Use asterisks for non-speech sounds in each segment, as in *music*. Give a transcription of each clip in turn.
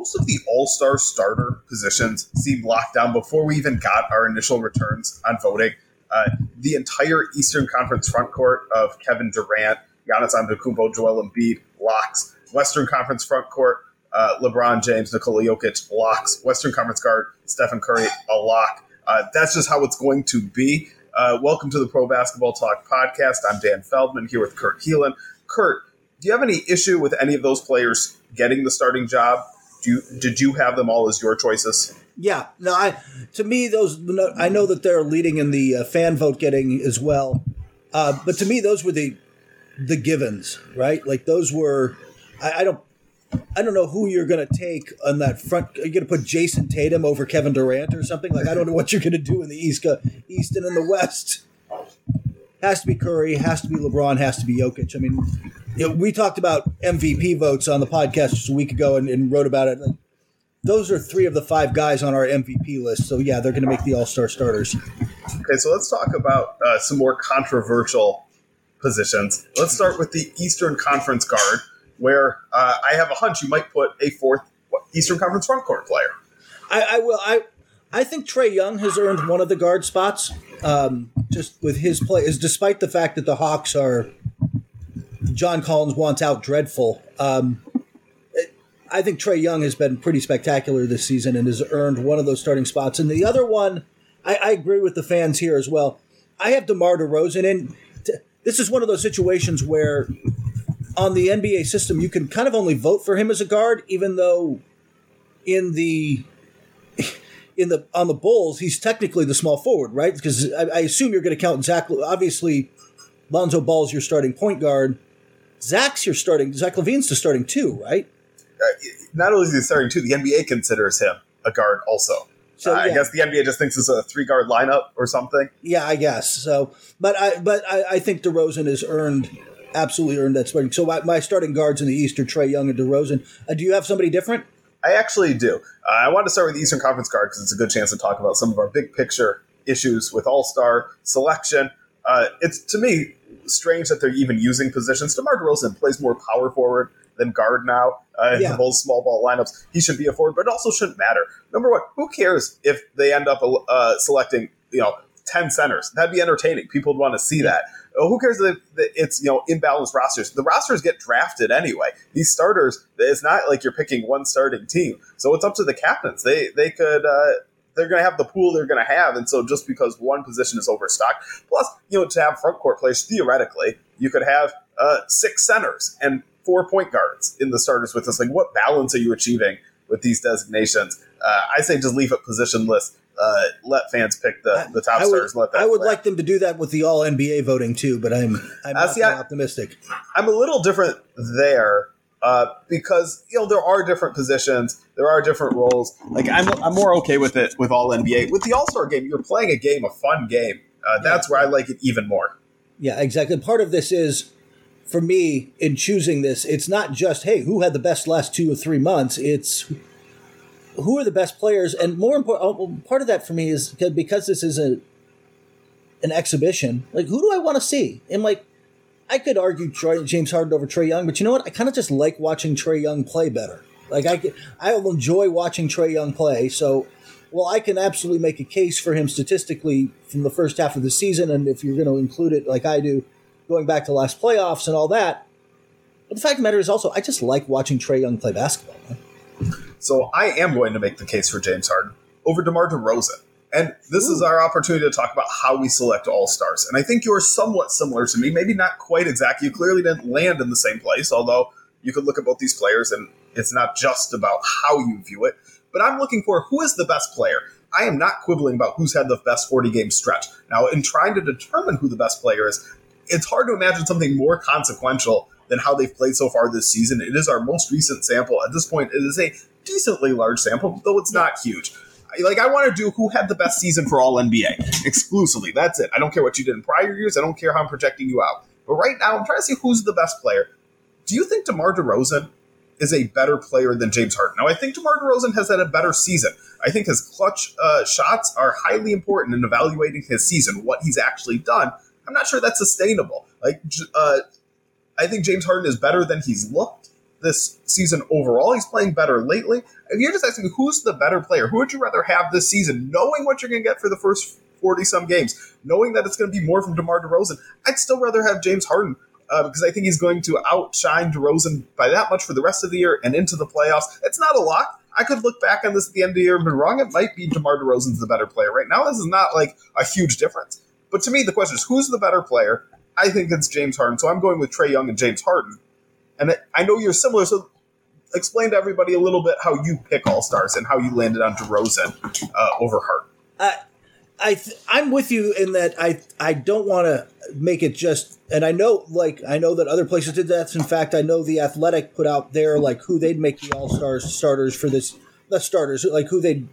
most of the All Star starter positions seemed locked down before we even got our initial returns on voting. Uh, the entire Eastern Conference front court of Kevin Durant, Giannis Antetokounmpo, Joel Embiid, locks. Western Conference front court, uh, LeBron James, Nikola Jokic, locks. Western Conference guard, Stephen Curry, a lock. Uh, that's just how it's going to be. Uh, welcome to the Pro Basketball Talk podcast. I'm Dan Feldman here with Kurt Helin. Kurt, do you have any issue with any of those players getting the starting job? Do you, did you have them all as your choices? Yeah, no. I to me those I know that they're leading in the uh, fan vote getting as well, uh, but to me those were the the givens, right? Like those were. I, I don't. I don't know who you're going to take on that front. Are you going to put Jayson Tatum over Kevin Durant or something? Like I don't know what you're going to do in the East, East and in the West. Has to be Curry, has to be LeBron, has to be Jokic. I mean, you know, we talked about MVP votes on the podcast just a week ago and, and wrote about it. Like, those are three of the five guys on our MVP list. So yeah, they're going to make the All Star starters. Okay, so let's talk about uh, some more controversial positions. Let's start with the Eastern Conference guard, where uh, I have a hunch you might put a fourth Eastern Conference front court player. I, I will. I I think Trae Young has earned one of the guard spots. Um, just with his play, is despite the fact that the Hawks are John Collins wants out dreadful. Um, I think Trae Young has been pretty spectacular this season and has earned one of those starting spots. And the other one, I, I agree with the fans here as well. I have DeMar DeRozan in. This is one of those situations where on the NBA system, you can kind of only vote for him as a guard, even though in the in the on the Bulls, he's technically the small forward, right? Because I, I assume you're going to count Zach. Obviously, Lonzo Ball's your starting point guard. Zach's your starting. Zach LaVine's the starting two, right? Uh, not only is he starting two, the NBA considers him a guard also. So, uh, yeah. I guess the NBA just thinks it's a three guard lineup or something. Yeah, I guess so. But I but I, I think DeRozan has earned absolutely earned that starting. So my, my starting guards in the East are Trae Young and DeRozan. Uh, do you have somebody different? I actually do. Uh, I want to start with the Eastern Conference card because it's a good chance to talk about some of our big picture issues with All Star selection. Uh, it's to me strange that they're even using positions. DeMar DeRozan plays more power forward than guard now uh, in yeah. the Bulls small ball lineups. He should be a forward, but it also shouldn't matter. Number one, who cares if they end up uh, selecting you know ten centers? That'd be entertaining. People would want to see that. Who cares it's you know imbalanced rosters? The rosters get drafted anyway. These starters, it's not like you're picking one starting team. So it's up to the captains. They they could uh, they're going to have the pool they're going to have. And so just because one position is overstocked, plus, you know, to have front court players, theoretically, you could have uh, six centers and four point guards in the starters with this. Like, what balance are you achieving with these designations? Uh, I say just leave it positionless. Uh, let fans pick the, the top I would, stars. Let that I would play. like them to do that with the All NBA voting too, but I'm I'm uh, not see, I, optimistic. I'm a little different there uh, because you know there are different positions, there are different roles. Like I'm, I'm more okay with it with all NBA. With the All Star game, you're playing a game, a fun game. Uh, that's yeah. where I like it even more. Yeah, exactly. Part of this is for me in choosing this. It's not just hey, who had the best last two or three months. It's who are the best players, and more important, oh, part of that for me is because this is a an exhibition. Like, who do I want to see? And like, I could argue Troy, James Harden over Trae Young, but you know what? I kind of just like watching Trae Young play better. Like I, I enjoy watching Trae Young play. So, well, I can absolutely make a case for him statistically from the first half of the season, and if you're going to include it like I do, going back to last playoffs and all that. But the fact of the matter is also, I just like watching Trae Young play basketball. So I am going to make the case for James Harden over DeMar DeRozan. And this Ooh. is our opportunity to talk about how we select all stars. And I think you're somewhat similar to me, maybe not quite exactly. You clearly didn't land in the same place, although you could look at both these players and it's not just about how you view it. But I'm looking for who is the best player. I am not quibbling about who's had the best 40 game stretch. Now, in trying to determine who the best player is, it's hard to imagine something more consequential than how they've played so far this season. It is our most recent sample. At this point, it is a decently large sample, though it's not huge like I want to do who had the best season for all NBA exclusively. That's it. I don't care what you did in prior years. I don't care how I'm projecting you out. But right now, I'm trying to see who's the best player. Do you think DeMar DeRozan is a better player than James Harden? Now, I think DeMar DeRozan has had a better season. I think his clutch uh, shots are highly important in evaluating his season, what he's actually done. I'm not sure that's sustainable. Like, uh, I think James Harden is better than he's looked this season overall. He's playing better lately. If you're just asking who's the better player, who would you rather have this season, knowing what you're going to get for the first 40 some games, knowing that it's going to be more from DeMar DeRozan, I'd still rather have James Harden uh, because I think he's going to outshine DeRozan by that much for the rest of the year and into the playoffs. It's not a lock. I could look back on this at the end of the year and be wrong. It might be DeMar DeRozan's the better player. Right now, this is not like a huge difference. But to me, the question is who's the better player? I think it's James Harden. So I'm going with Trey Young and James Harden. And I know you're similar. So explain to everybody a little bit how you pick All Stars and how you landed on DeRozan uh, over Harden. Uh, I th- I'm with you in that I I don't want to make it just and I know like I know that other places did that. In fact, I know the Athletic put out there like who they'd make the All Stars starters for this the starters like who they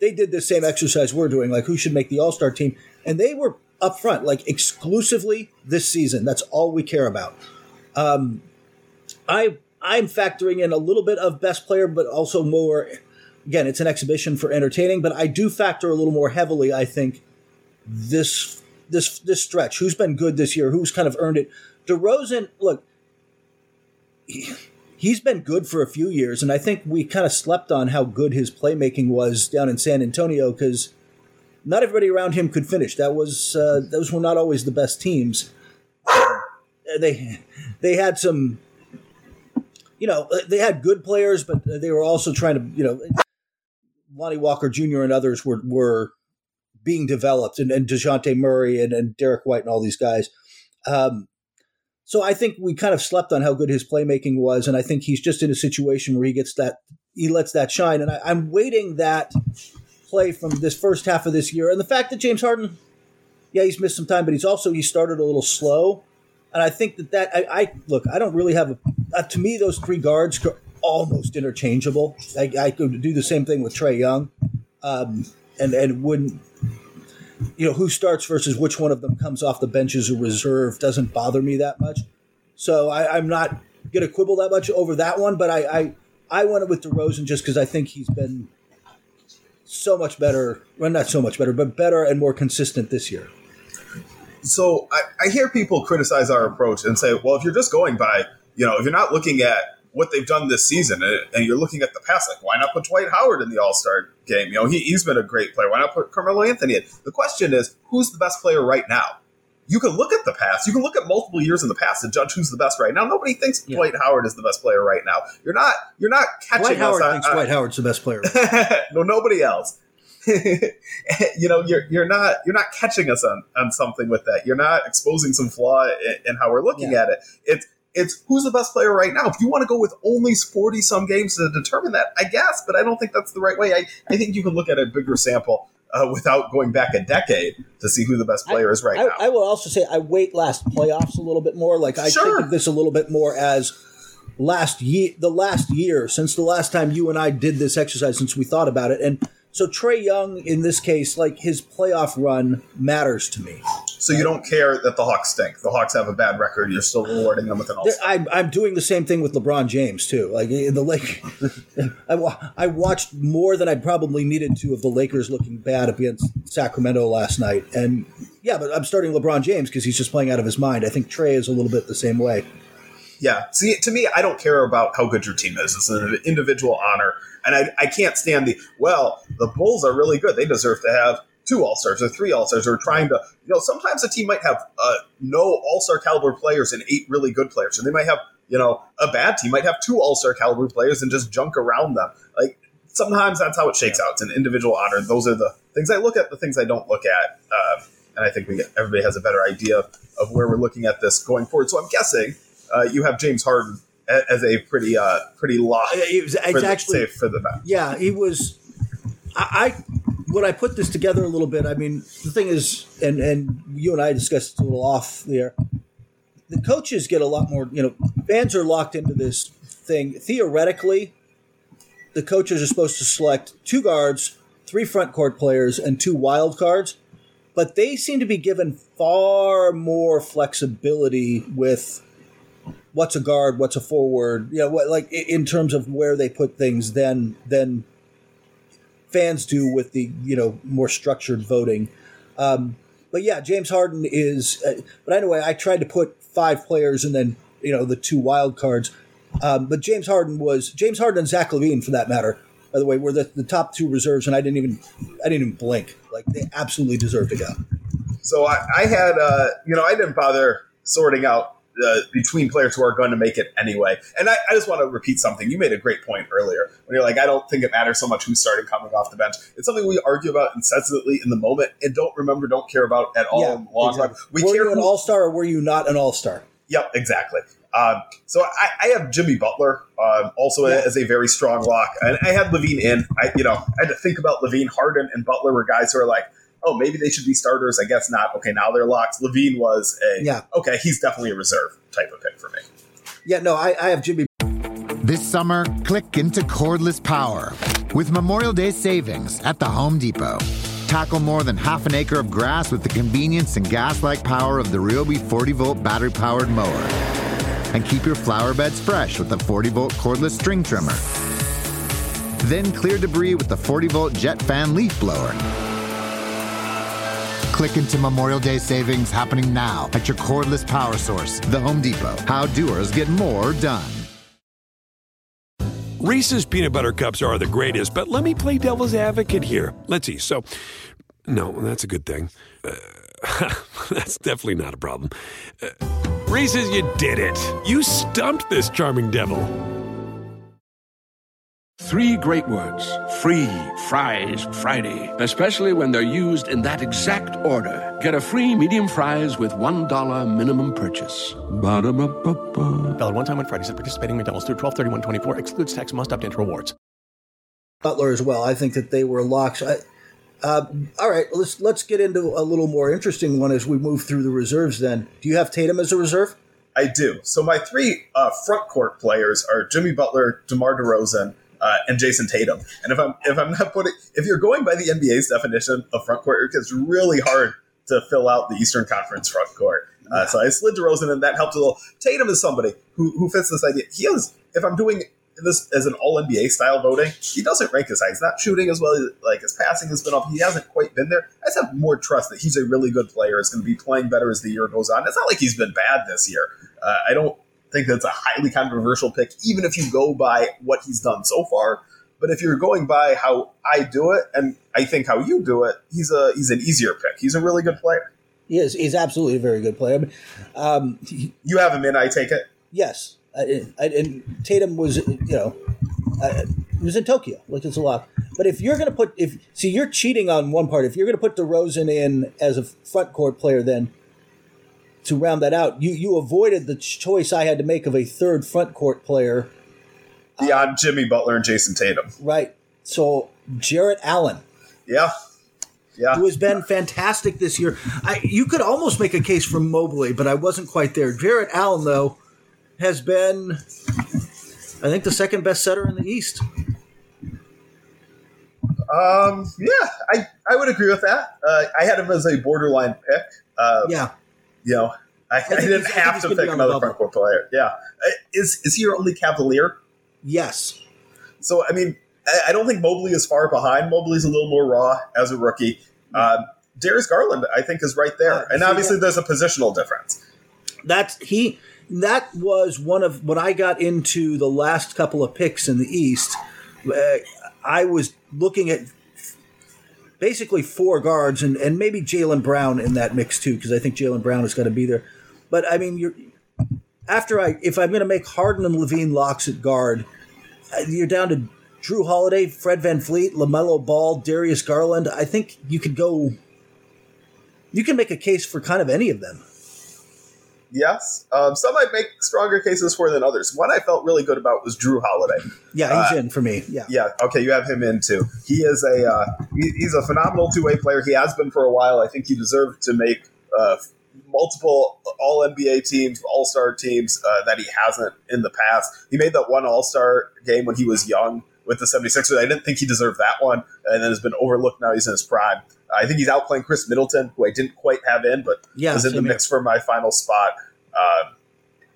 they did the same exercise we're doing like who should make the All Star team and they were up front like exclusively this season. That's all we care about. Um, I I'm factoring in a little bit of best player, but also more again, it's an exhibition for entertaining, but I do factor a little more heavily, I think, this this this stretch. Who's been good this year? Who's kind of earned it? DeRozan, look, he, he's been good for a few years, and I think we kind of slept on how good his playmaking was down in San Antonio because not everybody around him could finish. That was uh, those were not always the best teams. They they had some you know, they had good players, but they were also trying to, you know, Lonnie Walker Jr. and others were were being developed, and, and Dejounte Murray and, and Derrick White and all these guys. Um, so I think we kind of slept on how good his playmaking was, and I think he's just in a situation where he gets that he lets that shine, and I, I'm waiting that play from this first half of this year, and the fact that James Harden, yeah, he's missed some time, but he's also he started a little slow, and I think that that I, I look, I don't really have a uh, to me those three guards are almost interchangeable. I, I could do the same thing with Trae Young, um, and and wouldn't you know who starts versus which one of them comes off the bench as a reserve doesn't bother me that much. So I, am not going to quibble that much over that one, but I I, I went with DeRozan just because I think he's been so much better. Well, not so much better, but better and more consistent this year. So I, I hear people criticize our approach and say, well, if you're just going by, you know, if you're not looking at what they've done this season, and you're looking at the past, like why not put Dwight Howard in the All Star game? You know, he, has been a great player. Why not put Carmelo Anthony in? The question is, who's the best player right now? You can look at the past. You can look at multiple years in the past and judge who's the best right now. Nobody thinks yeah. Dwight Howard is the best player right now. You're not. You're not catching. Dwight Howard on, thinks Dwight Howard's the best player. *laughs* no, nobody else. *laughs* you know, you're you're not you're not catching us on on something with that. You're not exposing some flaw in, in how we're looking yeah. at it. It's it's who's the best player right now. If you want to go with only 40 some games to determine that, I guess, but I don't think that's the right way. I, I think you can look at a bigger sample uh, without going back a decade to see who the best player I, is right I, now. I will also say I wait last playoffs a little bit more. Like I sure. think of this a little bit more as last year, the last year since the last time you and I did this exercise, since we thought about it, and so Trae Young, in this case, like his playoff run matters to me. So you don't care that the Hawks stink. The Hawks have a bad record. You're still rewarding them with an all I'm, I'm doing the same thing with LeBron James too. Like in the Lake, *laughs* I, I watched more than I probably needed to of the Lakers looking bad against Sacramento last night. And yeah, but I'm starting LeBron James because he's just playing out of his mind. I think Trae is a little bit the same way. Yeah. See, to me, I don't care about how good your team is. It's an individual honor. And I, I can't stand the, well, the Bulls are really good. They deserve to have two All Stars or three All Stars or trying to, you know, sometimes a team might have uh, no All Star caliber players and eight really good players. And they might have, you know, a bad team might have two All Star caliber players and just junk around them. Like, sometimes that's how it shakes out. It's an individual honor. Those are the things I look at, the things I don't look at. Uh, and I think we get, everybody has a better idea of where we're looking at this going forward. So I'm guessing uh, you have James Harden as a pretty uh, pretty lock. It was it's actually for the back. Yeah, he was. I, I when I put this together a little bit, I mean, the thing is, and and you and I discussed it a little off there. The coaches get a lot more. You know, fans are locked into this thing. Theoretically, the coaches are supposed to select two guards, three front court players, and two wild cards. But they seem to be given far more flexibility with what's a guard, what's a forward, you know, what, like in terms of where they put things than than fans do with the you know more structured voting. Um, but yeah, James Harden is. Uh, but anyway, I tried to put five players and then you know the two wild cards. Um, but James Harden was James Harden and Zach LaVine, for that matter. By the way, were the, the top two reserves, and I didn't even I didn't even blink. Like they absolutely deserve to go. So I, I had, uh, you know, I didn't bother sorting out uh, between players who are going to make it anyway. And I, I just want to repeat something. You made a great point earlier when you're like, I don't think it matters so much who's starting coming off the bench. It's something we argue about incessantly in the moment and don't remember, don't care about at all in the long exactly. run. We were care you an all star or were you not an all star? Yep, exactly. Um, so I, I have Jimmy Butler um, also Yeah. as a very strong lock, and I had LaVine in. I, you know, I had to think about LaVine, Harden, and Butler were guys who are like, oh, maybe they should be starters. I guess not. Okay, now they're locked. LaVine was a Yeah. Okay, he's definitely a reserve type of pick for me. Yeah, no, I, I have Jimmy. This summer, click into cordless power with Memorial Day savings at the Home Depot. Tackle more than half an acre of grass with the convenience and gas like power of the Ryobi 40 volt battery powered mower. And keep your flower beds fresh with the 40 volt cordless string trimmer. Then clear debris with the 40 volt jet fan leaf blower. Click into Memorial Day savings happening now at your cordless power source, the Home Depot. How doers get more done. Reese's peanut butter cups are the greatest, but let me play devil's advocate here. Let's see. So, no, that's a good thing. Uh, *laughs* that's definitely not a problem. Uh, Reese's, you did it. You stumped this charming devil. Three great words free fries Friday, especially when they're used in that exact order. Get a free medium fries with $1 minimum purchase. Ba-da-ba-ba-ba. Valid one time on Fridays at participating McDonald's through 12 31 24 excludes tax must opt into rewards. Butler as well. I think that they were locks. I, uh, all right, let's let's get into a little more interesting one as we move through the reserves. Then, do you have Tatum as a reserve? I do. So my three uh, front court players are Jimmy Butler, DeMar DeRozan, uh, and Jayson Tatum. And if I'm if I'm not putting if you're going by the NBA's definition of front court, it's really hard to fill out the Eastern Conference front court. Uh, so I slid DeRozan, and that helped a little. Tatum is somebody who who fits this idea. He is if I'm doing this as an All NBA style voting, he doesn't rank as high. He's not shooting as well. Like his passing has been up. He hasn't quite been there. I just have more trust that he's a really good player. Is going to be playing better as the year goes on. It's not like he's been bad this year. Uh, I don't think that's a highly controversial pick, even if you go by what he's done so far. But if you're going by how I do it, and I think how you do it, he's a he's an easier pick. He's a really good player. He is. He's absolutely a very good player. Um, You have him in, I take it. yes, I, I, and Tatum was, you know, uh, he was in Tokyo, like it's a lot. But if you're going to put, if see, you're cheating on one part. If you're going to put DeRozan in as a front court player, then to round that out, you you avoided the choice I had to make of a third front court player, Beyond Jimmy Butler and Jayson Tatum. right? So Jarrett Allen. Yeah. Yeah. who has been fantastic this year. I, you could almost make a case for Mobley, but I wasn't quite there. Jarrett Allen, though, has been, I think, the second best setter in the East. Um, yeah, I, I would agree with that. Uh, I had him as a borderline pick. Uh, Yeah, You know, I, I, think didn't I have to pick another front court player. Yeah. Is, is he your only Cavalier? yes, So, I mean, I, I don't think Mobley is far behind. Mobley's a little more raw as a rookie. Um, Darius Garland, I think, is right there. Uh, and obviously, yeah. there's a positional difference. that's he. That was one of when I got into the last couple of picks in the East. Uh, I was looking at basically four guards and, and maybe Jaylen Brown in that mix too, because I think Jaylen Brown is going to be there. But I mean, you're after I if I'm going to make Harden and LaVine locks at guard, uh, you're down to Jrue Holiday, Fred VanVleet, Lamelo Ball, Darius Garland. I think you could go. You can make a case for kind of any of them. Yes. Um, some I'd make stronger cases for than others. One I felt really good about was Jrue Holiday. Yeah, he's in for me. Yeah. Yeah, okay, you have him in too. He is a uh, he, he's a phenomenal two way player. He has been for a while. I think he deserved to make uh, multiple All NBA teams, All Star teams uh, that he hasn't in the past. He made that one All Star game when he was young with the 76ers. I didn't think he deserved that one, and then has been overlooked now. He's in his prime. I think he's outplaying Khris Middleton, who I didn't quite have in, but Yeah, was in the same here. mix for my final spot. Um,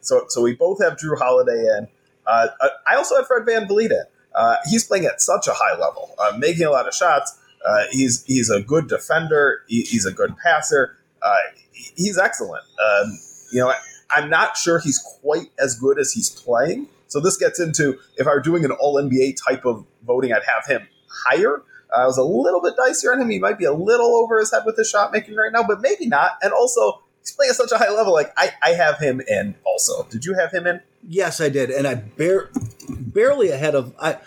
so, so we both have Jrue Holiday in. Uh, I also have Fred VanVleet in. Uh, he's playing at such a high level, uh, making a lot of shots. Uh, he's he's a good defender. He, he's a good passer. Uh, he- he's excellent. Um, you know, I, I'm not sure he's quite as good as he's playing, So this gets into if I were doing an All NBA type of voting, I'd have him higher. I was a little bit dicier on him. He might be a little over his head with his shot making right now, but maybe not. And also, he's playing at such a high level. Like I, I have him in. Also, did you have him in? Yes, I did, and I bare, barely ahead of. I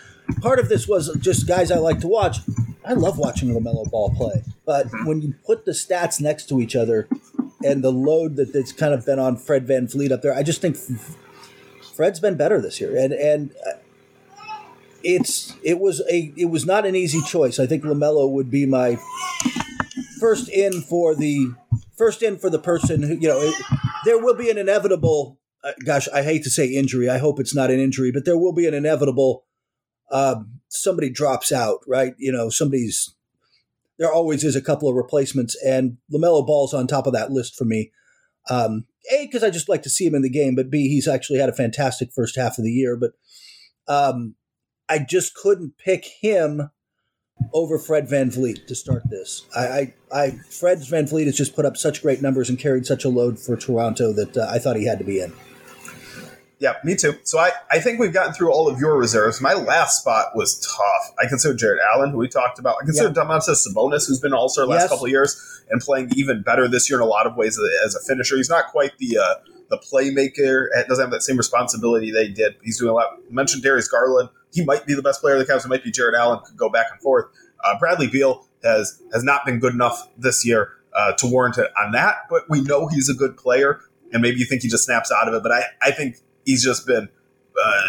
part of this was just guys I like to watch. I love watching Lamelo Ball play, but when you put the stats next to each other, and the load that that's kind of been on Fred VanVleet up there, I just think Fred's been better this year, and and uh, it's it was a it was not an easy choice. I think Lamelo would be my first in for the first in for the person who you know. It, there will be an inevitable. Uh, gosh, I hate to say injury. I hope it's not an injury, but there will be an inevitable. Um, somebody drops out, right? You know, somebody's. There always is a couple of replacements, and Lamelo Ball's on top of that list for me. Um, a because I just like to see him in the game, but B he's actually had a fantastic first half of the year. But um, I just couldn't pick him over Fred VanVleet to start this. I, I, I Fred VanVleet has just put up such great numbers and carried such a load for Toronto that uh, I thought he had to be in. Yeah, me too. So I, I think we've gotten through all of your reserves. My last spot was tough. I consider Jarrett Allen, who we talked about. I consider yeah. Domantas Sabonis, who's been All Star last yes. couple of years and playing even better this year in a lot of ways as a finisher. He's not quite the uh, the playmaker. Doesn't have that same responsibility they did. He's doing a lot. You mentioned Darius Garland. He might be the best player of the Cavs. It might be Jarrett Allen. Could go back and forth. Uh, Bradley Beal has has not been good enough this year uh, to warrant it on that. But we know he's a good player, and maybe you think he just snaps out of it. But I I think he's just been uh,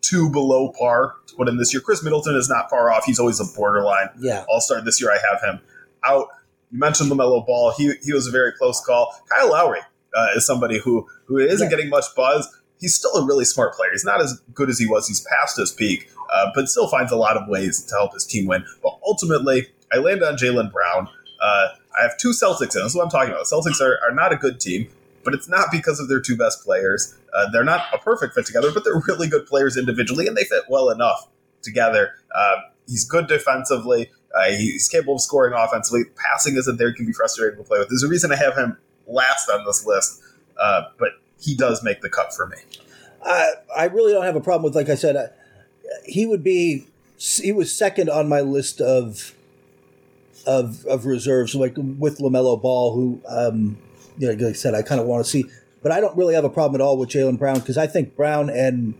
two below par to put in this year. Khris Middleton is not far off. He's always a borderline yeah. All Star. This year, I have him out. You mentioned Lamelo Ball. He he was a very close call. Kyle Lowry uh, is somebody who who isn't yeah. getting much buzz. He's still a really smart player. He's not as good as he was. He's past his peak, uh, but still finds a lot of ways to help his team win. But ultimately, I land on Jaylen Brown. Uh, I have two Celtics in. That's what I'm talking about. Celtics are, are not a good team but it's not because of their two best players. Uh, they're not a perfect fit together, but they're *laughs* really good players individually, and they fit well enough together. Uh, he's good defensively. Uh, he's capable of scoring offensively. Passing isn't there; he can be frustrating to play with. There's a reason I have him last on this list, uh, but he does make the cut for me. I I really don't have a problem with, like I said, uh, he would be. He was second on my list of of of reserves, like with Lamelo Ball, who um, you know, like I said, I kind of want to see, but I don't really have a problem at all with Jaylen Brown because I think Brown and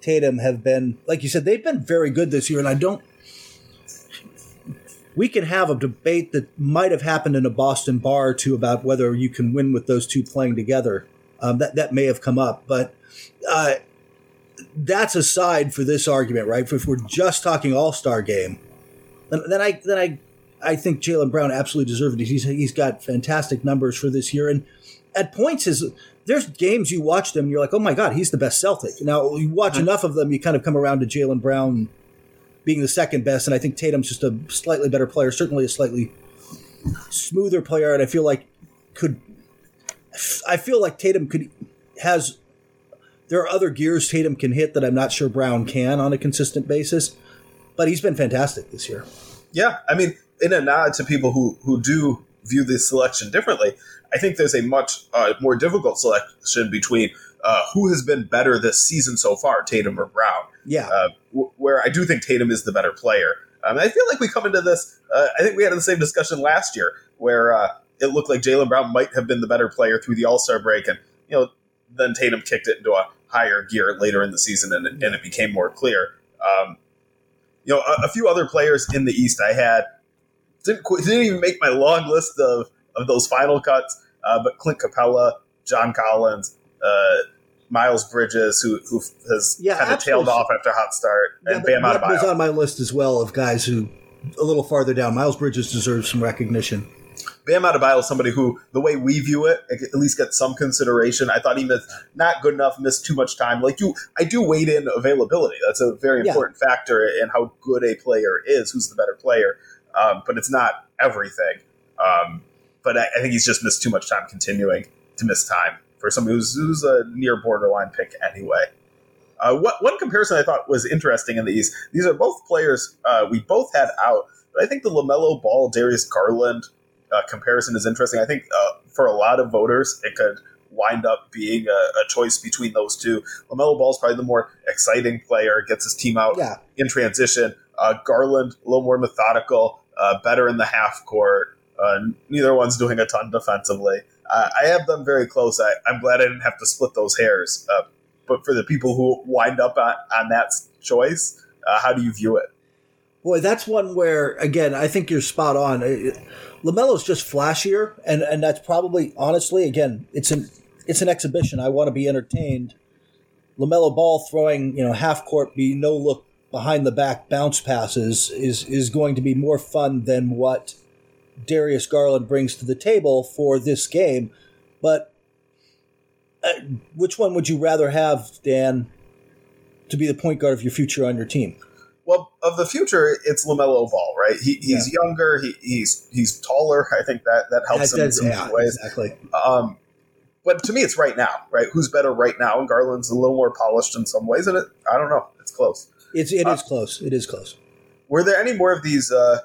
Tatum have been, like you said, they've been very good this year, and I don't. We can have a debate that might have happened in a Boston bar or two about whether you can win with those two playing together. Um, that that may have come up, but uh, that's aside for this argument, right? If we're just talking All Star game, then, then I then I I think Jaylen Brown absolutely deserved it. He's he's got fantastic numbers for this year, and at points is there's games you watch them, you're like, oh my god, he's the best Celtic. Now you watch enough of them, you kind of come around to Jaylen Brown being the second best, and I think Tatum's just a slightly better player, certainly a slightly smoother player, and I feel like could I feel like Tatum could has there are other gears Tatum can hit that I'm not sure Brown can on a consistent basis, but he's been fantastic this year. Yeah, I mean, in a nod to people who who do view this selection differently, I think there's a much uh, more difficult selection between uh, who has been better this season so far, Tatum or Brown. Yeah, uh, w- where I do think Tatum is the better player. Um, I feel like we come into this. Uh, I think we had the same discussion last year, where uh, it looked like Jaylen Brown might have been the better player through the All Star break, and you know, then Tatum kicked it into a higher gear later in the season, and, and it became more clear. Um, you know, a, a, few other players in the East I had didn't didn't even make my long list of of those final cuts. Uh, but Clint Capela, John Collins, uh, Miles Bridges, who who has yeah, kind of tailed off after a hot start, yeah, and Bam Adebayo was on my list as well of guys who a little farther down. Miles Bridges deserves some recognition. Bam Adebayo is somebody who, the way we view it, at least gets some consideration. I thought he missed not good enough, missed too much time. Like you, I do weight in availability. That's a very important yeah. factor in how good a player is. Who's the better player? um, but it's not everything. Um, but I, I, think he's just missed too much time continuing to miss time for somebody who's, who's a near borderline pick anyway. Uh, what, one comparison I thought was interesting in the East. These are both players uh, we both had out, but I think the Lamelo Ball Darius Garland uh, comparison is interesting. I think uh, for a lot of voters, it could wind up being a, a choice between those two. LaMelo Ball is probably the more exciting player, gets his team out Yeah. in transition. Uh, Garland, a little more methodical, uh, better in the half court. Uh, neither one's doing a ton defensively. Uh, I have them very close. I, I'm glad I didn't have to split those hairs. Uh, but for the people who wind up on, on that choice, uh, how do you view it? Boy, that's one where again, I think you're spot on. It- Lamelo's just flashier, and and that's probably honestly, again, it's an it's an exhibition. I want to be entertained. Lamelo Ball throwing, you know, half court, be no look behind the back bounce passes is is going to be more fun than what Darius Garland brings to the table for this game. But uh, which one would you rather have, Dan, to be the point guard of your future on your team? Well, of the future, it's Lamelo Ball, right? He, he's younger. He, he's he's taller. *laughs* I think that that helps him in some yeah, ways. exactly. Um, but to me, it's right now, right? Who's better right now? And Garland's a little more polished in some ways, and it I don't know. It's close. It's it Uh, is close. It is close. Were there any more of these uh,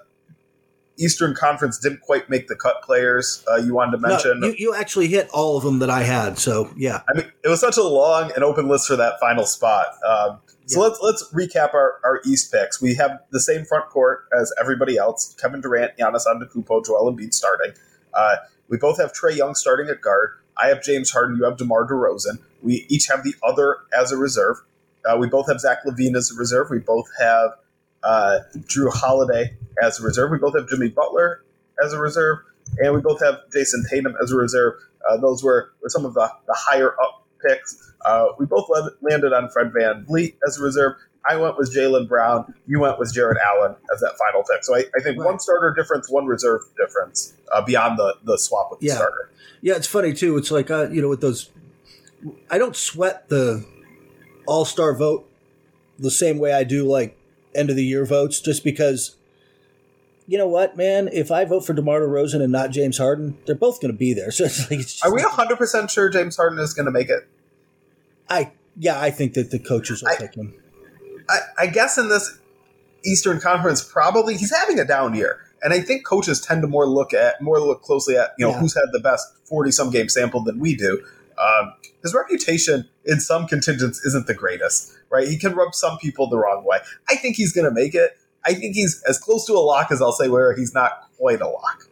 Eastern Conference didn't quite make the cut players uh, you wanted to mention? No, you, you actually hit all of them that I had. So yeah, I mean, it was such a long and open list for that final spot. Um, so Yeah. let's let's recap our, our East picks. We have the same front court as everybody else: Kevin Durant, Giannis Antetokounmpo, Joel Embiid starting. Uh, we both have Trae Young starting at guard. I have James Harden. You have DeMar DeRozan. We each have the other as a reserve. Uh, we both have Zach LaVine as a reserve. We both have uh, Jrue Holiday as a reserve. We both have Jimmy Butler as a reserve, and we both have Jayson Tatum as a reserve. Uh, those were, were some of the, the higher up picks. Uh, we both landed on Fred VanVleet as a reserve. I went with Jaylen Brown. You went with Jarrett Allen as that final pick. So I, I think Right. one starter difference, one reserve difference uh, beyond the, the swap with the Yeah. starter. yeah, it's funny too. It's like uh, you know with those, I don't sweat the All Star vote the same way I do like end of the year votes, just because. You know what, man? If I vote for DeMar DeRozan and not James Harden, they're both going to be there. *laughs* So it's like, it's Are we 100% sure James Harden is going to make it? I yeah, I think that the coaches will I- pick him. I, I guess in this Eastern Conference, probably he's having a down year, and I think coaches tend to more look at more look closely at you know Yeah. who's had the best forty some game sample than we do. Um, his reputation in some contingents isn't the greatest, right? He can rub some people the wrong way. I think he's going to make it. I think he's as close to a lock as I'll say, where he's not quite a lock.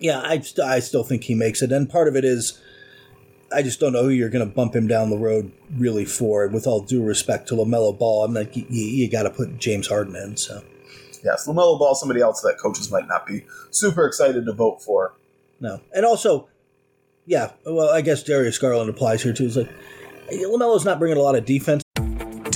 Yeah, I, I still think he makes it. And part of it is, I just don't know who you're going to bump him down the road really for. And with all due respect to LaMelo Ball, I'm like, you, you got to put James Harden in. So, Yes, Lamelo Ball, somebody else that coaches might not be super excited to vote for. no. And also, yeah, well, I guess Darius Garland applies here too. It's like, LaMelo's not bringing a lot of defense.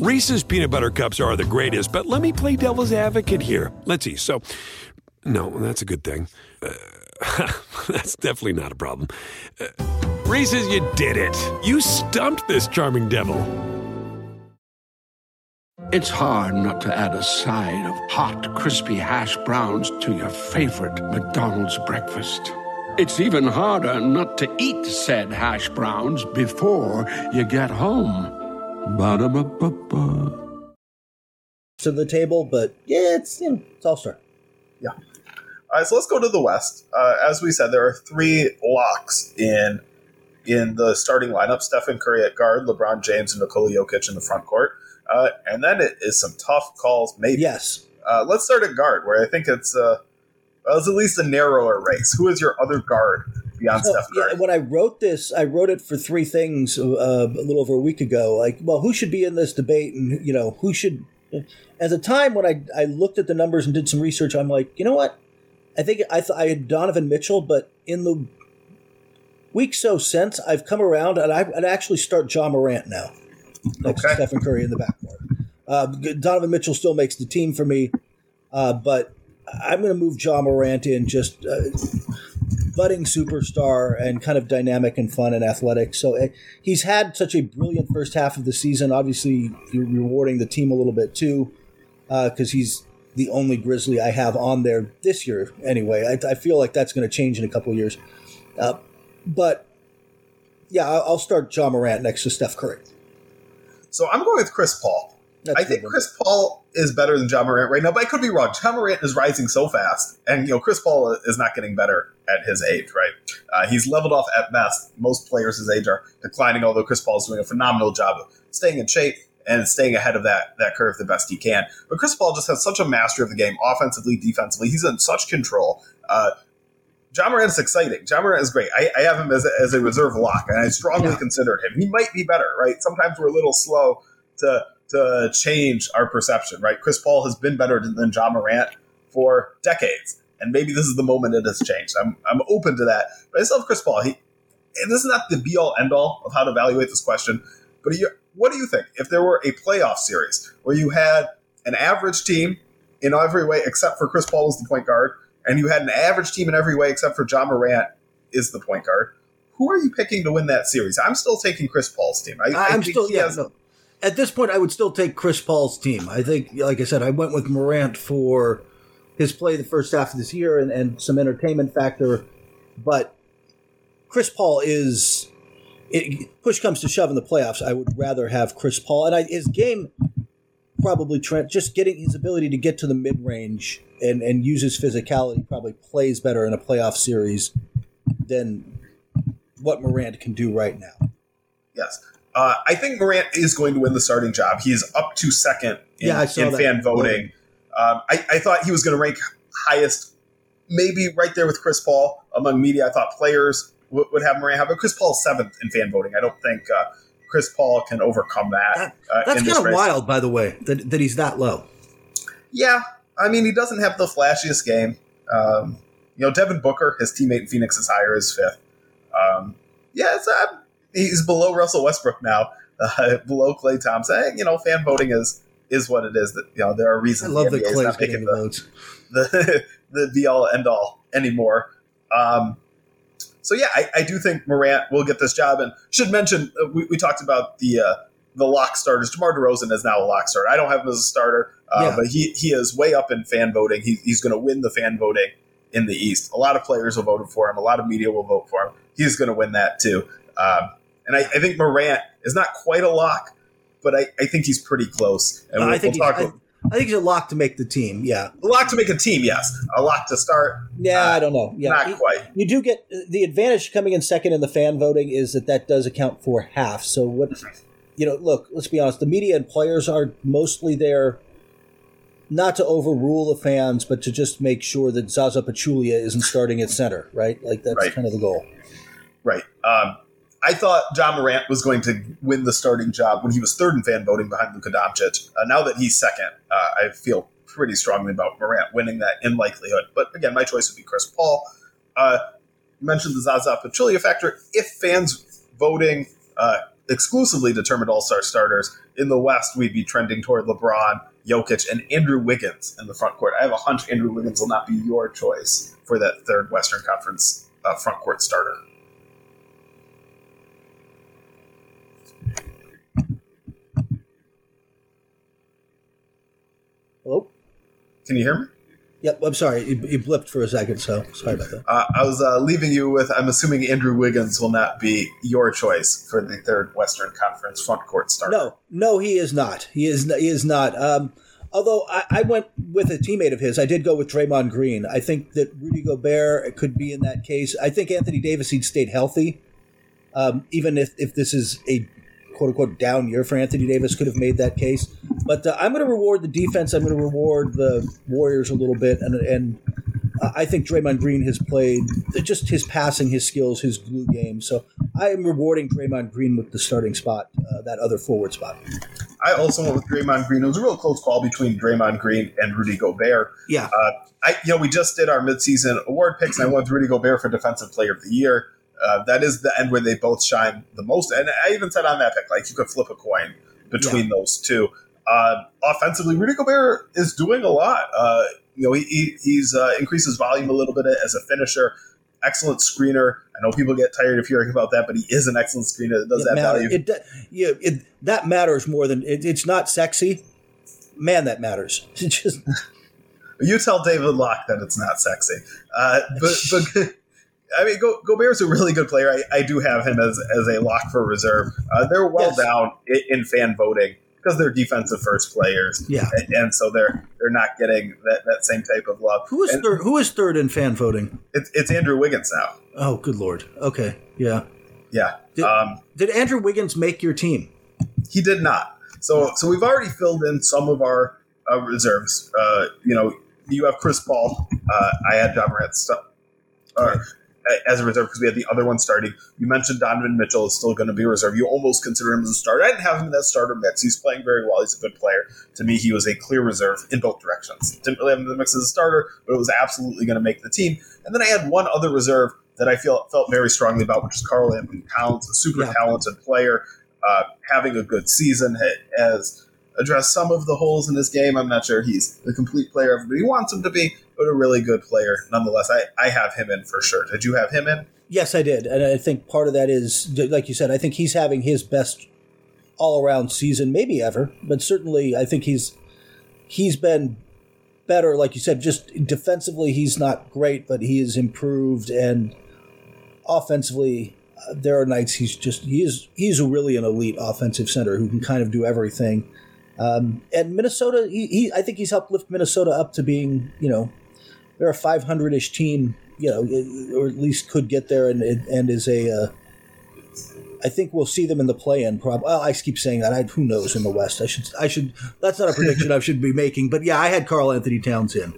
Reese's peanut butter cups are the greatest, but let me play devil's advocate here. Let's see. So, no, that's a good thing. Uh, *laughs* that's definitely not a problem. Uh, Reese's, you did it. You stumped this charming devil. It's hard not to add a side of hot, crispy hash browns to your favorite McDonald's breakfast. It's even harder not to eat said hash browns before you get home. Ba-da-ba-ba-ba. To the table, but yeah, it's you know, it's all star. Yeah. All right, so let's go to the West. Uh, as we said, there are three locks in in the starting lineup: Stephen Curry at guard, LeBron James and Nikola Jokic in the front court, uh, and then it is some tough calls. Maybe Yes, uh, let's start at guard, where I think it's uh, well, it's at least a narrower race. Who is your other guard beyond So, Steph yeah, when I wrote this, I wrote it for three things uh, a little over a week ago. Like, well, who should be in this debate, and you know, who should? At the time when I I looked at the numbers and did some research, I'm like, you know what? I think I th- I had Donovan Mitchell, but in the week so since, I've come around and I, I'd actually start Ja Morant now next Okay. to Stephen Curry in the backcourt. Uh, Donovan Mitchell still makes the team for me, uh, but I'm going to move Ja Morant in just. Uh, budding superstar and kind of dynamic and fun and athletic. So uh, he's had such a brilliant first half of the season. Obviously, you're rewarding the team a little bit too, because uh, he's the only Grizzly I have on there this year. Anyway, I, I feel like that's going to change in a couple years. Uh, but yeah, I'll start Ja Morant next to Steph Curry. So I'm going with Chris Paul. That's I think Chris Paul is better than Ja Morant right now, but I could be wrong. Ja Morant is rising so fast, and you know Chris Paul is not getting better at his age. Right? Uh, he's leveled off at best. Most players his age are declining, although Chris Paul is doing a phenomenal job of staying in shape and staying ahead of that that curve the best he can. But Chris Paul just has such a mastery of the game, offensively, defensively. He's in such control. Uh, Morant is exciting. Ja Morant is great. I, I have him as a, as a reserve lock, and I strongly yeah. considered him. He might be better, right? Sometimes we're a little slow to to change our perception, right? Chris Paul has been better than Ja Morant for decades, and maybe this is the moment it has changed. I'm I'm open to that, but I still have Chris Paul. He, and this is not the be all end all of how to evaluate this question, but you, what do you think if there were a playoff series where you had an average team in every way except for Chris Paul was the point guard, and you had an average team in every way except for Ja Morant is the point guard? Who are you picking to win that series? I'm still taking Chris Paul's team. I, am still yeah. Has, no at this point, I would still take Chris Paul's team. I think, like I said, I went with Morant for his play the first half of this year and, and some entertainment factor. But Chris Paul is, it, push comes to shove in the playoffs, I would rather have Chris Paul. And I, his game probably, Trent, just getting his ability to get to the mid range and, and use his physicality probably plays better in a playoff series than what Morant can do right now. Yes. Uh, I think Morant is going to win the starting job. He is up to second in, yeah, in fan voting. Um, I, I, thought he was going to rank highest, maybe right there with Chris Paul among media. I thought players w- would have Morant have, but Chris Paul seventh in fan voting. I don't think uh, Chris Paul can overcome that. that uh, that's kind of wild, by the way, that, that he's that low. Yeah, I mean, he doesn't have the flashiest game. Um, you know, Devin Booker, his teammate in Phoenix, is higher as fifth. Um, yeah, it's, uh, he's below Russell Westbrook now, uh, *laughs* below Klay Thompson. You know, fan voting is is what it is. That you know there are reasons. I love the that Klay's not making the, votes. *laughs* the the be all end all anymore. Um, so yeah, I, I, do think Morant will get this job, and should mention uh, we, we, talked about the uh, the lock starters. DeMar DeRozan is now a lock starter. I don't have him as a starter, uh, yeah. but he he is way up in fan voting. He, he's going to win the fan voting in the East. A lot of players will vote for him. A lot of media will vote for him. He's going to win that too. Um, and I, I, think Morant is not quite a lock, but I, I think he's pretty close. And we'll, I think we'll I, I, think he's a lock to make the team. Yeah, a lock to make a team. Yes, a lock to start. Yeah, uh, I don't know. Yeah, not you, quite. You do get the advantage coming in second in the fan voting is that that does account for half. So what? You know, look. Let's be honest. The media and players are mostly there not to overrule the fans, but to just make sure that Zaza Pachulia isn't starting at center, right? Like that's right. kind of the goal. Right. Um, I thought Ja Morant was going to win the starting job when he was third in fan voting behind Luka Doncic. Uh, now that he's second, uh, I feel pretty strongly about Morant winning that in likelihood. But again, my choice would be Chris Paul. Uh, you mentioned the Zaza Pachulia factor. If fans voting uh, exclusively determined All Star starters in the West, we'd be trending toward LeBron, Jokic, and Andrew Wiggins in the front court. I have a hunch Andrew Wiggins will not be your choice for that third Western Conference uh, front court starter. Can you hear me? Yep, I'm sorry. You, blipped for a second, so sorry about that. Uh, I was uh, leaving you with I'm assuming Andrew Wiggins will not be your choice for the third Western Conference front court starter. No, no, he is not. He is he is not. Um, although I, I, went with a teammate of his, I did go with Draymond Green. I think that Rudy Gobert could be in that case. I think Anthony Davis, he'd stayed healthy. Um, even if, if this is a quote unquote down year for Anthony Davis could have made that case. But uh, I'm going to reward the defense. I'm going to reward the Warriors a little bit, and and uh, I think Draymond Green has played just his passing, his skills, his glue game. So I am rewarding Draymond Green with the starting spot, uh, that other forward spot. I also went with Draymond Green. It was a real close call between Draymond Green and Rudy Gobert. Yeah. Uh, I, you know, we just did our midseason award picks, and I went with Rudy Gobert for Defensive Player of the Year. Uh, that is the end where they both shine the most. And I even said on that pick, like you could flip a coin between yeah. those two. Uh, offensively, Rudy Gobert is doing a lot. Uh, you know, he, he he's uh, increased his volume a little bit as a finisher. excellent screener. I know people get tired of hearing about that, but he is an excellent screener that does It that matter- value. It, yeah, it, that matters more than it, it's not sexy. Man, that matters. *laughs* Just You tell David Locke that it's not sexy. Uh, but, but *laughs* I mean, Go, Gobert's a really good player. I, I do have him as, as a lock for reserve. Uh, they're well Yes. down in, in fan voting because they're defensive first players. Yeah. And, and so they're they're not getting that, that same type of love. who is And third? Who is third in fan voting? It's, it's Andrew Wiggins now. Oh, good lord. Okay, yeah. Yeah. Did, Um, did Andrew Wiggins make your team? he did not. So so we've already filled in some of our uh, reserves. Uh, you know, you have Chris Paul. Uh, I had Ja Morant st- as a reserve because we had the other one starting. You mentioned Donovan Mitchell is still going to be a reserve. You almost consider him as a starter. I didn't have him in that starter mix. He's playing very well. He's a good player. To me, he was a clear reserve in both directions. Didn't really have him in the mix as a starter, but it was absolutely going to make the team. And then I had one other reserve that I feel felt very strongly about, which is Karl-Anthony Towns, a super Yeah. talented player, uh, having a good season, ha- has addressed some of the holes in his game. I'm not sure he's the complete player everybody wants him to be, but a really good player nonetheless. I, I have him in for sure. Did you have him in? Yes, I did, and I think part of that is, like you said, I think he's having his best all-around season, maybe ever, but certainly I think he's he's been better. Like you said, just defensively, he's not great, but he has improved, and offensively, uh, there are nights he's just he is he's really an elite offensive center who can kind of do everything. Um, and Minnesota, he, he I think he's helped lift Minnesota up to being you know they're a 500 ish team, you know, or at least could get there, and and is a. Uh, I think we'll see them in the play-in. Prob- well, I keep saying that. I, who knows in the West? I should. I should. That's not a prediction I should be making. But yeah, I had Karl-Anthony Towns in.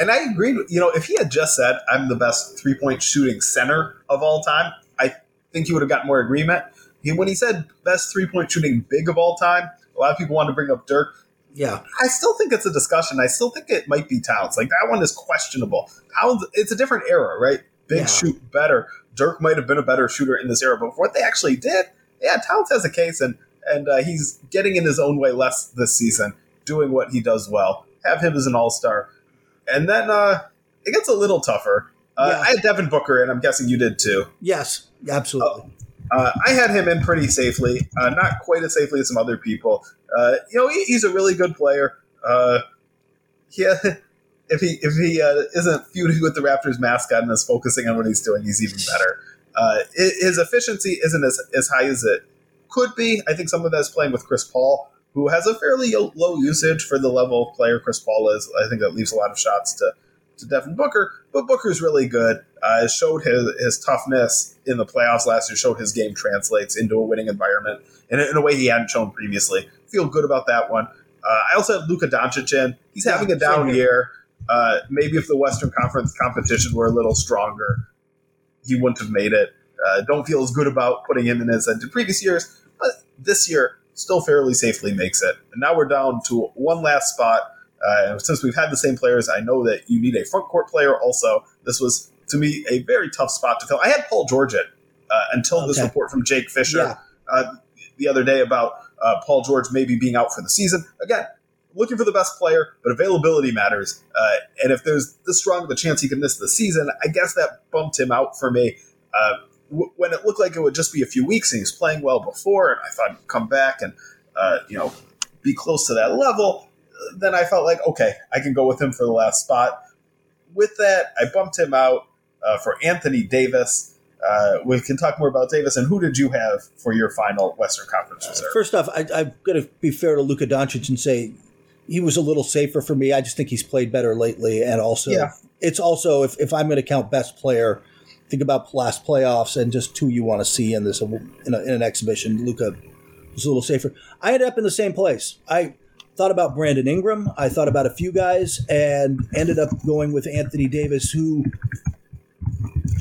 And I agreed. You know, if he had just said, "I'm the best three point shooting center of all time," I think he would have gotten more agreement. He, when he said best three point shooting big of all time, a lot of people wanted to bring up Dirk. Yeah, I still think it's a discussion. I still think it might be Towns. Like that one is questionable. Towns, it's a different era, right? Big Yeah. shoot better. Dirk might have been a better shooter in this era, but what they actually did, yeah, Towns has a case, and and uh, he's getting in his own way less this season, doing what he does well. Have him as an all star, and then uh, it gets a little tougher. Uh, Yeah. I had Devin Booker, and I'm guessing you did too. yes, absolutely. Uh, I had him in pretty safely, uh, not quite as safely as some other people. Uh, you know, he, he's a really good player. Uh, yeah, *laughs* if he if he uh, isn't feuding with the Raptors mascot and is focusing on what he's doing, he's even better. Uh, his efficiency isn't as, as high as it could be. I think some of that's playing with Chris Paul, who has a fairly low usage for the level of player Chris Paul is. I think that leaves a lot of shots to to Devin Booker, but Booker's really good. Uh, showed his, his toughness in the playoffs last year. Showed his game translates into a winning environment in a, in a way he hadn't shown previously. Feel good about that one. Uh, I also have Luka Doncic in. He's having a down year. Uh, maybe if the Western Conference competition were a little stronger, he wouldn't have made it. Uh, don't feel as good about putting him in as I did previous years, but this year still fairly safely makes it. And now we're down to one last spot. Uh, since we've had the same players, I know that you need a front court player. Also, this was to me a very tough spot to fill. I had Paul George in uh, until this report from Jake Fisher Yeah. uh, the other day about uh, Paul George maybe being out for the season. Again, looking for the best player, but availability matters. Uh, and if there's this strong of a chance he could miss the season, I guess that bumped him out for me. Uh, w- when it looked like it would just be a few weeks and he was playing well before, and I thought he'd come back and uh, you know be close to that level, then I felt like okay, I can go with him for the last spot. With that, I bumped him out uh, for Anthony Davis. Uh, we can talk more about Davis. And who did you have for your final Western Conference reserve? First off, I, I'm going to be fair to Luka Doncic and say he was a little safer for me. I just think he's played better lately, and also Yeah. it's also if, if I'm going to count best player, think about last playoffs and just who you want to see in this in, a, in an exhibition. Luka was a little safer. I ended up in the same place. I thought about Brandon Ingram. I thought about a few guys, and ended up going with Anthony Davis, who.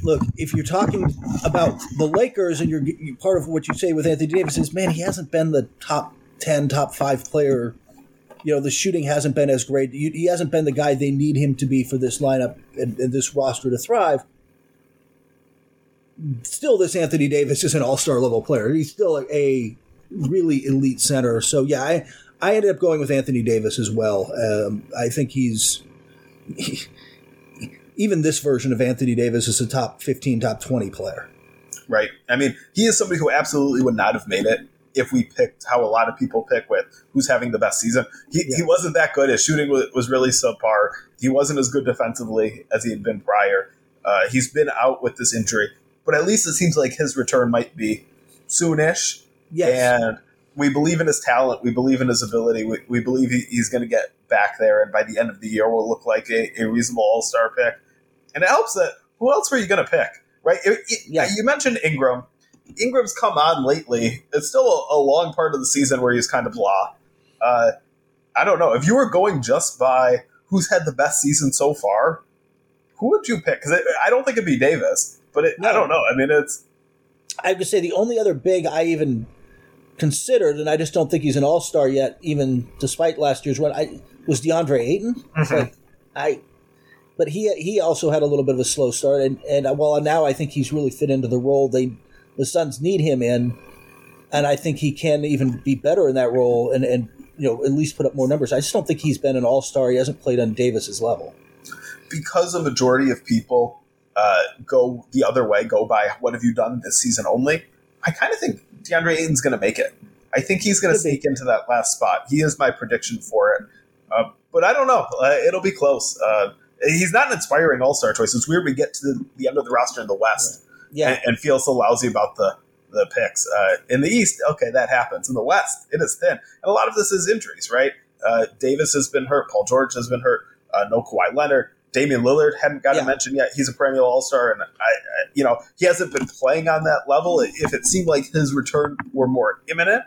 Look, if you're talking about the Lakers and you're, you part of what you say with Anthony Davis is, man, he hasn't been the top 10, top five player. You know, the shooting hasn't been as great. He hasn't been the guy they need him to be for this lineup and, and this roster to thrive. Still, this Anthony Davis is an all star level player. He's still a really elite center. So, yeah, I, I ended up going with Anthony Davis as well. Um, I think he's. you *laughs* even this version of Anthony Davis is a top 15, top 20 player. Right. I mean, he is somebody who absolutely would not have made it if we picked how a lot of people pick with who's having the best season. He, Yeah. he wasn't that good. His shooting was, was really subpar. He wasn't as good defensively as he had been prior. Uh, he's been out with this injury, but at least it seems like his return might be soonish. Yes. And we believe in his talent. We believe in his ability. We, we believe he, he's going to get back there. And by the end of the year, will look like a, a reasonable all star pick. And it helps that who else were you going to pick? Right? It- it- Yeah. You mentioned Ingram. Ingram's come on lately. It's still a, a long part of the season where he's kind of blah. Uh, I don't know. If you were going just by who's had the best season so far, who would you pick? Because I don't think it'd be Davis, but it, I don't know. I mean, it's I would say the only other big I even considered, and I just don't think he's an all star yet, even despite last year's run, I was DeAndre Ayton. Like, I, but he he also had a little bit of a slow start, and and uh, well now I think he's really fit into the role they the Suns need him in, and I think he can even be better in that role, and and you know at least put up more numbers. I just don't think he's been an all star. He hasn't played on Davis's level. because a majority of people uh, go the other way, go by what have you done this season only. I kind of think DeAndre Ayton's going to make it. I think he's going to sneak into that last spot. He is my prediction for it. Uh, but I don't know. Uh, it'll be close. Uh, he's not an inspiring All Star choice. It's weird we get to the, the end of the roster in the West Yeah, and, and feel so lousy about the the picks. Uh, in the East, okay, that happens. In the West, it is thin, and a lot of this is injuries, right? Uh, Davis has been hurt. Paul George has been hurt. Uh, no Kawhi Leonard. Damian Lillard hadn't gotten Yeah. to mention yet. He's a perennial All Star, and I, I, you know, he hasn't been playing on that level. If it seemed like his return were more imminent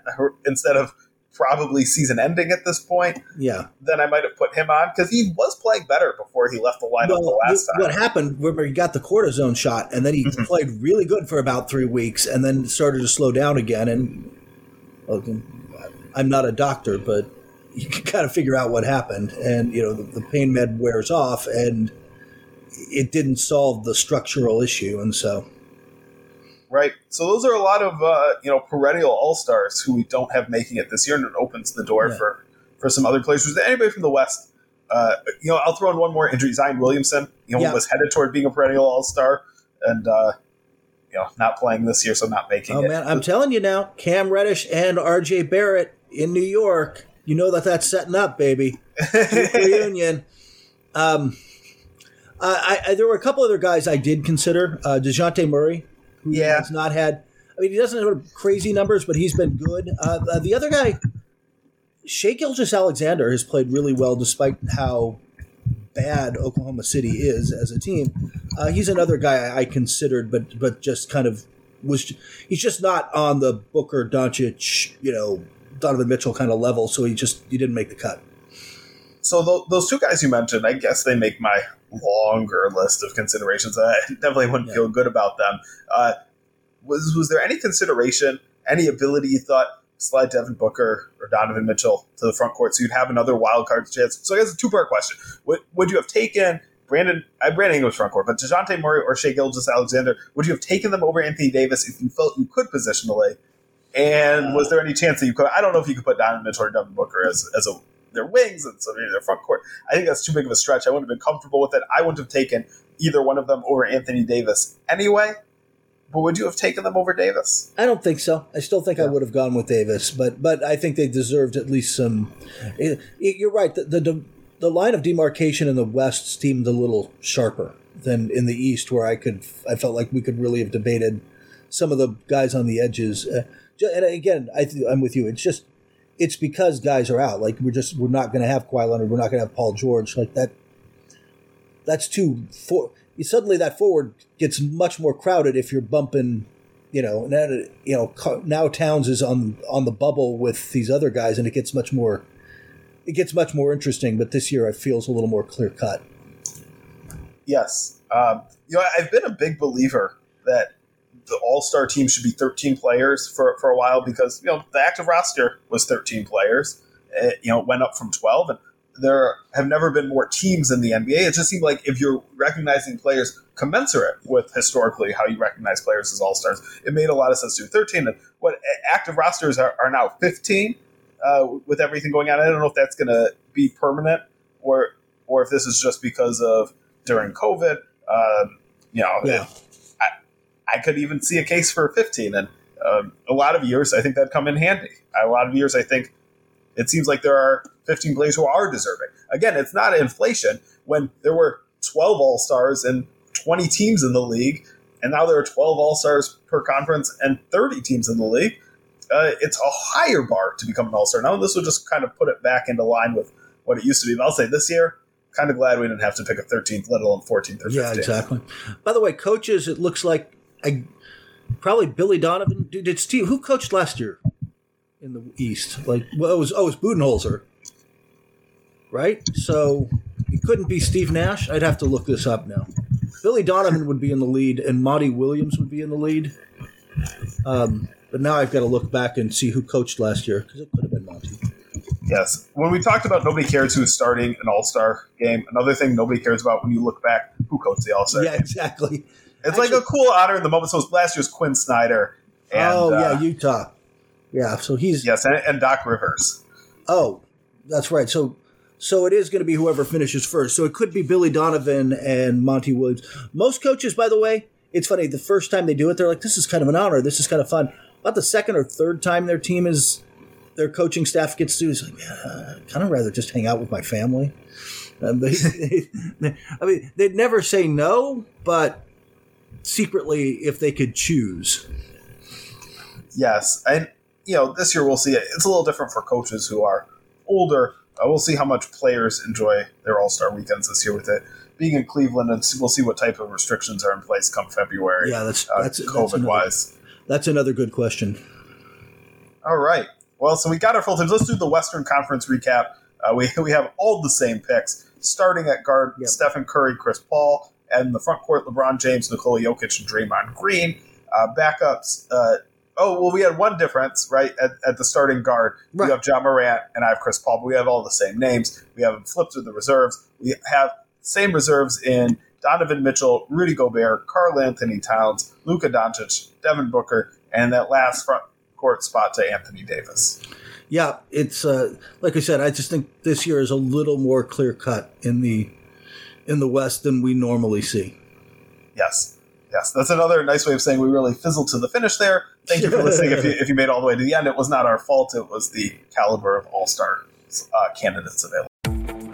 instead of probably season ending at this point, yeah. then I might have put him on because he was playing better before he left the lineup the Well, last what time. happened? Remember, he got the cortisone shot, and then he Mhm. played really good for about three weeks, and then started to slow down again. And I'm not a doctor, but you can kind of figure out what happened. And you know, the, the pain med wears off, and it didn't solve the structural issue, and so Right. So those are a lot of uh, you know perennial all stars who we don't have making it this year, and it opens the door Yeah. for for some other players. Anybody from the West? Uh, you know, I'll throw in one more injury. Zion Williamson, you know, Yeah. was headed toward being a perennial all star, and uh, you know, not playing this year, so not making it. oh it. man, I'm telling you now, Cam Reddish and R.J. Barrett in New York. You know that that's setting up, baby. reunion. *laughs* Um, I, I there were a couple other guys I did consider. Uh, Dejounte Murray, who Yeah. has not had. I mean, he doesn't have crazy numbers, but he's been good. Uh, uh, the other guy, Shai Gilgeous-Alexander, has played really well despite how bad Oklahoma City is as a team. Uh, he's another guy I, I considered, but but just kind of was. He's just not on the Booker Doncic, you know, Donovan Mitchell kind of level. So he just he didn't make the cut. So tho- those two guys you mentioned, I guess they make my longer list of considerations. I *laughs* definitely wouldn't Yeah. feel good about them. Uh, was was there any consideration, any ability you thought slide Devin Booker or Donovan Mitchell to the front court so you'd have another wild card chance? So I guess a two part question: would, would you have taken Brandon? I Brandon Ingram's front court, but Dejounte Murray or Shai Gilgeous-Alexander? Would you have taken them over Anthony Davis if you felt you could positionally? And uh, was there any chance that you could? I don't know if you could put Donovan Mitchell or Devin Booker as as a their wings and so maybe their front court. I think that's too big of a stretch. I wouldn't have been comfortable with it. I wouldn't have taken either one of them over Anthony Davis anyway. But would you have taken them over Davis? I don't think so. I still think I would have gone with Davis, but but I think they deserved at least some. it- it- You're right. The, the the line of demarcation in the West seemed a little sharper than in the East, where I could I felt like we could really have debated some of the guys on the edges. Uh, and again, I th- I'm with you. It's just it's because guys are out. Like we're just we're not going to have Kawhi Leonard. We're not going to have Paul George. Like that. That's too for suddenly that forward gets much more crowded if you're bumping you know now you know now Towns is on on the bubble with these other guys and it gets much more it gets much more interesting but this year it feels a little more clear cut Yes. Um, you know, I've been a big believer that the All Star team should be 13 players for, for a while because you know the active roster was 13 players. It, you know, went up from 12, and there have never been more teams in the NBA. It just seemed like if you're recognizing players commensurate with historically how you recognize players as All Stars, it made a lot of sense to do 13. And what active rosters are, are now 15 uh, with everything going on. I don't know if that's going to be permanent or or if this is just because of during COVID. Um, you know, Yeah. I could even see a case for 15. And um, a lot of years, I think that'd come in handy. A lot of years, I think it seems like there are 15 players who are deserving. Again, it's not inflation when there were 12 All Stars and 20 teams in the league, and now there are 12 All Stars per conference and 30 teams in the league. Uh, it's a higher bar to become an All Star now. This will just kind of put it back into line with what it used to be. And I'll say this year, kind of glad we didn't have to pick a 13th, let alone 14th or 15th. Yeah, exactly. By the way, coaches, it looks like I, probably Billy Donovan. Did, did Steve who coached last year in the East? Like, well, it was oh, it was Budenholzer, right? So it couldn't be Steve Nash. I'd have to look this up now. Billy Donovan would be in the lead, and Monty Williams would be in the lead. Um, but now I've got to look back and see who coached last year because it could have been Monty. Yes. When we talked about nobody cares who's starting an All Star game, another thing nobody cares about when you look back, who coached the All Star Yeah, game. exactly. It's like a cool honor in the moment. So last year's Quin Snyder. And, oh uh, yeah, Utah. Yeah, so he's yes, and, and Doc Rivers. Oh, that's right. So so it is going to be whoever finishes first. So it could be Billy Donovan and Monty Williams. Most coaches, by the way, it's funny. The first time they do it, they're like, "This is kind of an honor. This is kind of fun." About the second or third time their team is, their coaching staff gets to, is like, "Man, I'd kind of rather just hang out with my family." And they, *laughs* they- I mean, they'd never say no, but secretly, if they could choose, Yes, and you know this year we'll see it. It's a little different for coaches who are older. Uh, we'll see how much players enjoy their All Star weekends this year with it being in Cleveland, and we'll see what type of restrictions are in place come February. Yeah, that's- uh, that's- that's COVID another- wise. that's another good question. All right. Well, so we got our full teams. Let's do the Western Conference recap. Uh, we *laughs* we have all the same picks, starting at guard: Yep. Stephen Curry, Chris Paul, and the front court: LeBron James, Nikola Jokic, and Draymond Green. Uh, backups. Uh, oh well, we had one difference, right? At, at the starting guard, Right. you have Ja Morant, and I have Chris Paul. But we have all the same names. We have them flipped to the reserves. We have same reserves in Donovan Mitchell, Rudy Gobert, Karl-Anthony Towns, Luka Doncic, Devin Booker, and that last front court spot to Anthony Davis. Yeah, it's uh, like I said. I just think this year is a little more clear cut in the in the West than we normally see. Yes. Yes. That's another nice way of saying we really fizzled to the finish there. Thank you for *laughs* listening. If you, if you made all the way to the end, it was not our fault. It was the caliber of all star uh, candidates available.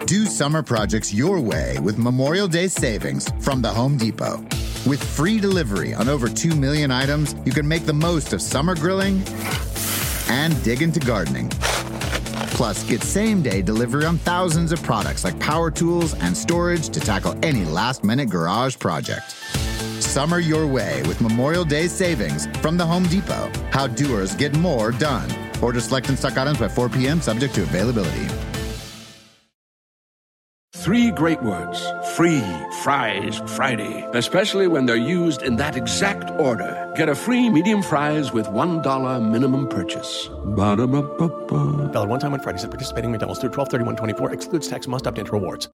Do summer projects your way with Memorial Day savings from the Home Depot. With free delivery on over 2 million items, you can make the most of summer grilling and dig into gardening. Plus, get same day delivery on thousands of products like power tools and storage to tackle any last minute garage project. Summer your way with Memorial Day savings from the Home Depot. How doers get more done. Order select and stock items by 4 p.m., subject to availability. Three great words free fries Friday, especially when they're used in that exact order. Get a free medium fries with $1 minimum purchase. Ba-da-ba-ba-ba. Valid one time on Fridays at participating McDonald's through 12 31 24. Excludes tax, must opt into rewards.